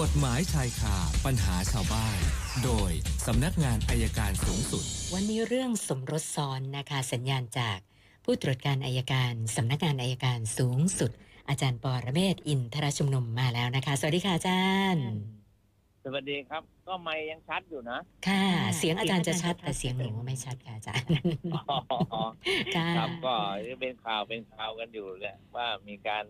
กฎหมายชายคาปัญหาชาวบ้าน โดยสำนักงานอายการสูงสุด วันนี้เรื่องสมรสซ้อนนะคะสัญญาณจากผู้ตรวจการอายการสำนักงานอายการสูงสุด อาจารย์ปอระเมศวร์อินทรชุมนุมมาแล้วนะคะ สวัสดีค่ะอาจารย์ สวัสดีครับ ก็ไม่ยังชัดอยู่นะ ค่ะ เสียงอาจารย์จะชัดแต่เสียงหนูไม่ชัดค่ะอาจารย์ค่ะครับก็เป็นข่าวเป็นข่าวกันอยู่แหละว่ามีการ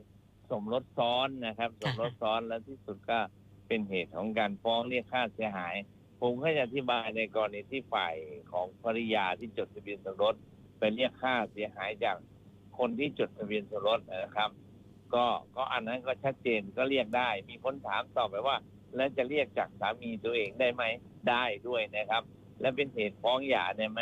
สมรสซ้อนนะครับ สมรสซ้อนแล้วที่สุดก็ เป็นเหตุของการฟ้องเรียกค่าเสียหาย ผมก็จะอธิบายในกรณีที่ฝ่ายของภริยาที่จดทะเบียนสมรสไปเรียกค่าเสียหายจากคนที่จดทะเบียนสมรสนะครับ ก็ก็อันนั้นก็ชัดเจนก็เรียกได้ มีคนถามตอบไปว่า แล้วจะเรียกจากสามีตัวเองได้ไหมได้ด้วยนะครับ และเป็นเหตุฟ้องหย่าได้ไหม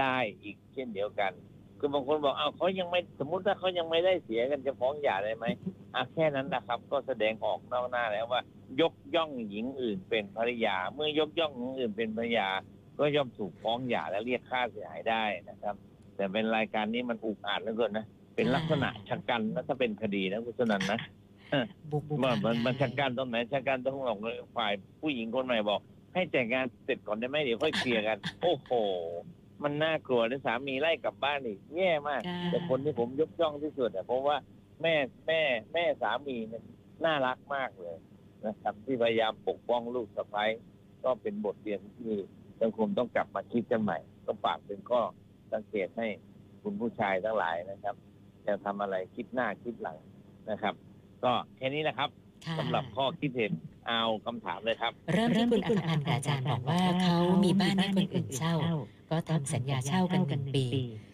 ได้อีกเช่นเดียวกัน คือบางคนบอกเอาเขายังไม่สมมุติถ้าเขายังไม่ได้เสียกันจะฟ้องหย่าได้ไหมอะแค่นั้นนะครับ ก็แสดงออกนอกหน้าแล้วว่า ยกย่องหญิงอื่นเป็นภรรยา เมื่อยกย่องหญิงอื่นเป็นภรรยา ก็ย่อมถูกฟ้องหย่าและเรียกค่าเสียหายได้นะครับ แต่เป็นรายการนี้มันอุกอาจเหลือเกินนะเป็นลักษณะชะกันนะถ้าเป็นคดีนะคุณสนันนะบุกบุกมันมันมันได้ชักการตรงไหนชักการตรงหลงฝ่ายผู้หญิงคนใหม่บอก ให้แต่งงานเสร็จก่อนได้ไหมเดี๋ยวค่อยเคลียร์กัน โอ้โห มันน่ากลัวเลยสามีไล่กลับบ้านอีกแย่มากค่ะแต่คนที่ผมยกย่องที่สุดอะเพราะว่าแม่แม่แม่สามีเนี่ยน่ารักมากเลยนะครับที่พยายามปกป้องลูกสะใภ้ก็เป็นบทเรียนที่สังคมต้องกลับมาคิดกันใหม่ ก็ฝากเป็นข้อสังเกตให้คุณผู้ชายทั้งหลายนะครับ จะทำอะไรคิดหน้าคิดหลังนะครับ ก็แค่นี้นะครับค่ะสำหรับข้อคิดเห็นเอาคำถามเลยครับ เริ่มที่คุณอัอัครพันธ์กับอาจารย์บอกว่าเขามีบ้านให้คนอื่นเช่า ก็ทำสัญญาเช่ากันเป็นปี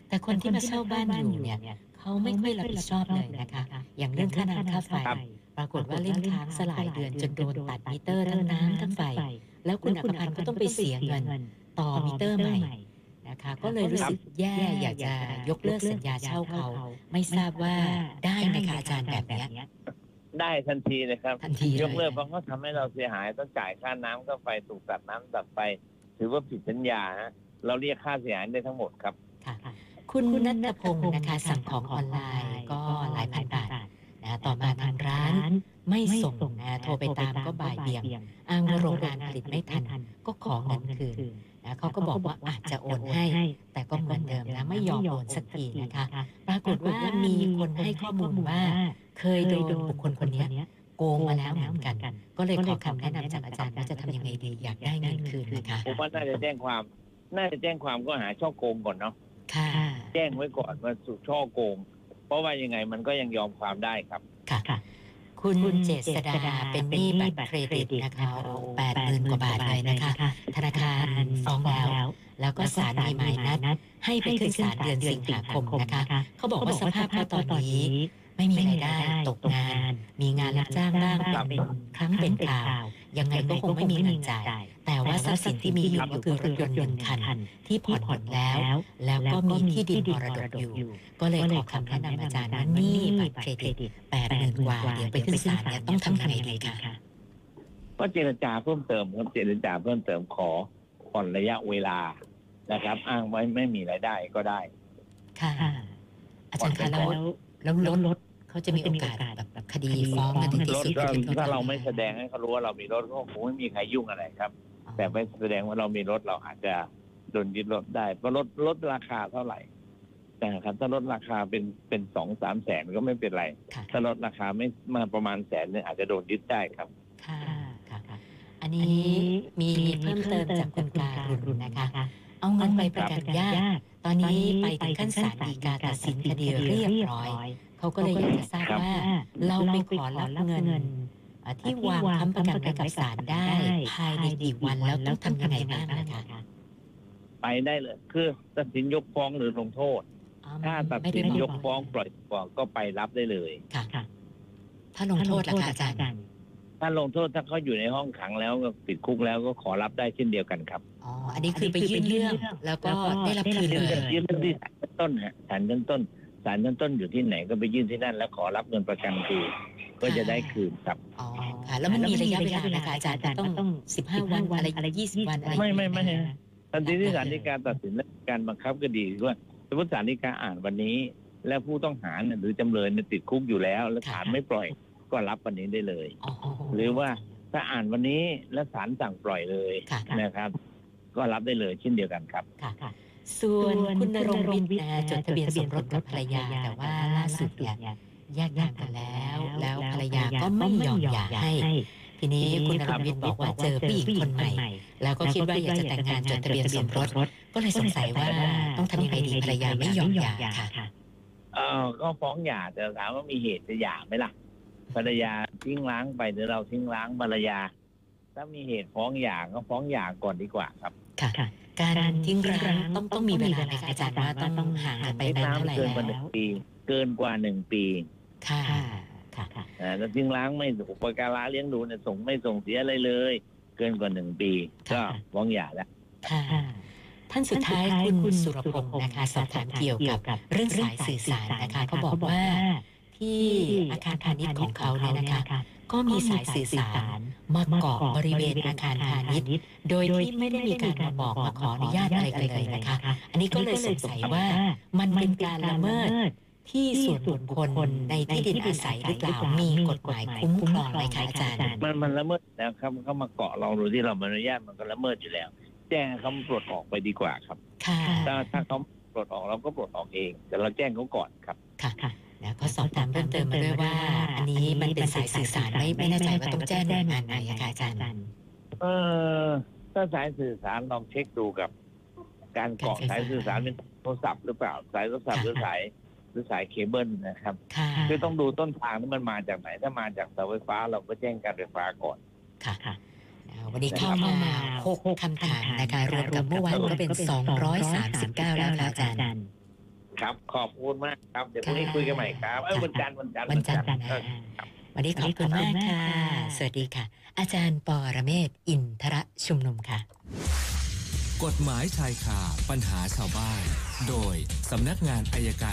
แต่คนที่มาเช่าบ้านอยู่เนี่ยเขาไม่ค่อยรับผิดชอบเลยนะคะ อย่างเรื่องค่าน้ำค่าไฟครับปรากฏว่าเล่นค้างหลายเดือนจนโดนตัดมิเตอร์ทั้งน้ำทั้งไฟ แล้วคุณอัครพันธ์ก็ต้องไปเสียเงินต่อมิเตอร์ใหม่นะคะ ก็เลยรู้สึกแย่อยากจะยกเลิกสัญญาเช่าเขา ไม่ทราบว่าได้ไหมคะอาจารย์แบบเนี้ยได้ทันทีเลยครับทันทีเลยยกเลิกเพราะเขาทำให้เราเสียหายต้องจ่ายค่าน้ำค่าไฟถูกตัดน้ำตัดไฟ ถือว่าผิดสัญญาฮะ เราเรียกค่าเสียหายได้ทั้งหมดครับ ค่ะคุณนัทพงศ์นะคะสั่งของออนไลน์ก็หลายพันบาทนะต่อมาทางร้านไม่ส่งนะโทรไปตามก็บ่ายเบี่ยงอ้างว่าโรงงานผลิตไม่ทัน ก็ขอเงินคืนนะเขาก็บอกว่าอาจจะโอนให้ แต่ก็เหมือนเดิมนะไม่ยอมโอนสักทีนะคะ ปรากฏว่ามีคนให้ข้อมูลว่า เคยโดนบุคคลคนเนี้ยโกงมาแล้วเหมือนกัน ก็เลยขอคำแนะนำจากอาจารย์ว่าจะทำยังไงดีอยากได้เงินคืนนะคะผมว่าน่าจะแจ้งความ น่าจะแจ้งความก็หาช่อโกงก่อนเนาะค่ะ แจ้งไว้ก่อนว่าสุช่อโกง เพราะว่ายังไงมันก็ยังยอมความได้ครับ ค่ะ คุณเจษดาเป็นหนี้บัตรเครดิตนะคะแปดหมื่นกว่าบาทเลยนะคะ ธนาคารฟ้องแล้ว แล้วก็ศาลมีหมายนัด ให้ไปขึ้นศาลเดือนสิงหาคมนะคะ เขาบอกว่าสภาพเขาตอนนี้ ไม่มีรายได้ตกงาน มีงานรับจ้างบ้างเป็นครั้งเป็นคราว ยังไงก็คงไม่มีเงินจ่าย แต่ว่าทรัพย์สินที่มีอยู่ก็คือรถยนต์หนึ่งคัน ที่ผ่อนหมดแล้ว แล้วก็มีที่ดินมรดกอยู่ ก็เลยขอคำแนะนำอาจารย์ว่าหนี่บัตรเครดิตแปดหมื่นกว่าเดี๋ยวไปขึ้นศาลเนี่ยต้องทำยังไงดีคะก็เจรจาเพิ่มเติมครับเจรจาเพิ่มเติมขอผ่อนระยะเวลานะครับ อ้างไว้ไม่มีรายได้ก็ได้ ค่ะ อาจารย์คะแล้วแล้วรถรถเขาจะมีโอกาสแบบคดีฟ้องกันถึงที่รถสุดก็ถึงถ้าเราไม่แสดงให้เขารู้ว่าเรามีรถก็คงไม่มีใครยุ่งอะไรครับ แต่ไม่แสดงว่าเรามีรถเราอาจจะโดนยึดรถได้เพราะรถลดราคาเท่าไหร่แต่ครับถ้าลดราคาเป็นเป็นสองสามแสนก็ไม่เป็นไรค่ะถ้าลดราคาไม่มาประมาณแสนเนี่ยอาจจะโดนยึดได้ครับ ค่ะค่ะค่ะอันนี้มีเพิ่มเติมจากคุณการุณนะคะ เอาเงินไปประกันญาติตอนนี้ไปถึงขั้นศาลฎีกาตัดสินคดีเรียบร้อย เขาก็เลยอยากจะทราบว่า เราไปขอรับเงินอ่า ที่วางค้ำประกันไว้กับศาลได้ ภายในกี่วันแล้วต้องทำยังไงบ้างนะคะไปได้เลย คือตัดสินยกฟ้องหรือลงโทษ อ๋อถ้าตัดไม่สินไบยกฟ้องปล่อยฟ้องก็ไปรับได้เลย ค่ะ ถ้าลงโทษล่ะคะอาจารย์ถ้าลงโทษถ้าเขาอยู่ในห้องขังแล้วก็ติดคุกแล้วก็ขอรับได้เช่นเดียวกันครับอ๋ออันนี้คือไปยื่นเรื่อง แล้วก็ได้รับคืนเลยยื่นเรื่องที่ศาลชั้นต้นฮะศาลชั้นต้น ศาลชั้นต้นอยู่ที่ไหนก็ไปยื่นที่นั่น แล้วขอรับเงินประกันคืนก็จะได้คืนครับอ๋อค่ะแล้วมันมีระยะเวลานะคะอาจารย์ต้องสิบห้าวันอะไรอะไรยี่สิบวันอะไรไม่ไม่ไม่อย่างเงี้ยทันทีที่ศาลฎีกาตัดสินและการบังคับคดีว่าสมมติศาลฎีกาอ่านวันนี้ และผู้ต้องหาเนี่ยหรือจำเลยเนี่ยติดคุกอยู่แล้ว แล้วศาลไม่ปล่อยก็รับวันนี้ได้เลยอ๋อหรือว่าถ้าอ่านวันนี้และศาลสั่งปล่อยเลยค่ะนะครับ ก็รับได้เลยเช่นเดียวกันครับค่ะค่ะ ส่วนคุณนรงค์วิทย์นะจดทะเบียนสมรสกับภรรยา แต่ว่าล่าสุดเนี่ยแยกทางกันแล้ว แล้วภรรยาก็ไม่ยอมหย่าให้ ทีนี้คุณนรงค์วิทย์บอกว่าเจอผู้หญิงคนใหม่ แล้วก็คิดว่าอยากจะแต่งงานจดทะเบียนสมรส ก็เลยสงสัยว่าต้องทำยังไงดีภรรยาไม่ยอมหย่าค่ะเออก็ฟ้องหย่าแต่ถามว่ามีเหตุจะหย่าไหมล่ะภรรยาทิ้งล้างไปหรือเราทิ้งล้างภรรยา ถ้ามีเหตุฟ้องหย่าก็ฟ้องหย่าก่อนดีกว่าครับค่ะ การทิ้งร้างต้องต้องมีเวลาไหมคะอาจารย์ว่าต้องห่างกันไปนานเท่าไหร่เกินกว่าหแล้นึ่งวปี เกินกว่าหนึ่งปีค่ะค่ะค่ะ อ่าแล้วทิ้งล้างไม่อุปการะเลี้ยงดูเนี่ยส่งไม่ส่งเสียอะไรเลย เกินกว่าหนึ่งปี ก็ฟ้องหย่าแล้วค่ะ ท่านสุดท้ายคุณสุรพงศ์นะคะสอบถามเกี่ยวกับเรื่องสายสื่อสารนะคะเขาบอกว่าที่อาคารพาณิชย์ของเขาเนี่ยนะคะ ก็มีสายสื่อสารมาเกาะบริเวณอาคารพาณิชย์ โดยที่ไม่ได้มีการมาบอกมาขออนุญาตอะไรกันเลยนะคะ อันนี้ก็เลยสงสัยว่ามันเป็นการละเมิดที่ส่วนบุคคลในที่ดินอาศัยหรือเปล่ามีกฎหมายคุ้มครองไหมคะอาจารย์ มันมันละเมิดนะครับเขามาเกาะเราโดยที่เราไม่อนุญาตมันก็ละเมิดอยู่แล้ว แจ้งให้เขาปลดออกไปดีกว่าครับค่ะถ้าถ้าเขาปลดออกเราก็ปลดออกเอง แต่เราแจ้งเขาก่อนครับค่ะค่ะ แล้วก็สอบถามเพิ่มเติมมาด้วยว่า อันนี้มันเป็นสายสื่อสารไม่ไม่แน่ใจว่าต้องแจ้งหน่วยงานไหนอะคะอาจารย์ เออถ้าสายสื่อสารลองเช็คดูกับ การเกาะการไฟฟ้า สายสื่อสารเป็นโทรศัพท์หรือเปล่า สายโทรศัพท์หรือสายหรือสายเคเบิลนะครับ ค่ะคือต้องดูต้นทางที่มันมาจากไหน ถ้ามาจากเสาไฟฟ้าเราก็แจ้งการไฟฟ้าก่อน ค่ะค่ะวันนี้เข้ามาหกคำถามนะคะรวมกับเมื่อวานก็เป็น 239 แล้วค่ะอาจารย์ ครับ ขอบคุณมากครับเดี๋ยวพรุ่งนี้คุยกันใหม่ครับเออวันจันทร์วันจันทร์วันจันทร์เอนะอวันนี้ขอบคุณมากค่ะ สวัสดีค่ะ อาจารย์ปอระเมศวร์อินทรชุมนุมค่ะ กฎหมายชายคาปัญหาชาวบ้าน โดยสำนักงานอายการ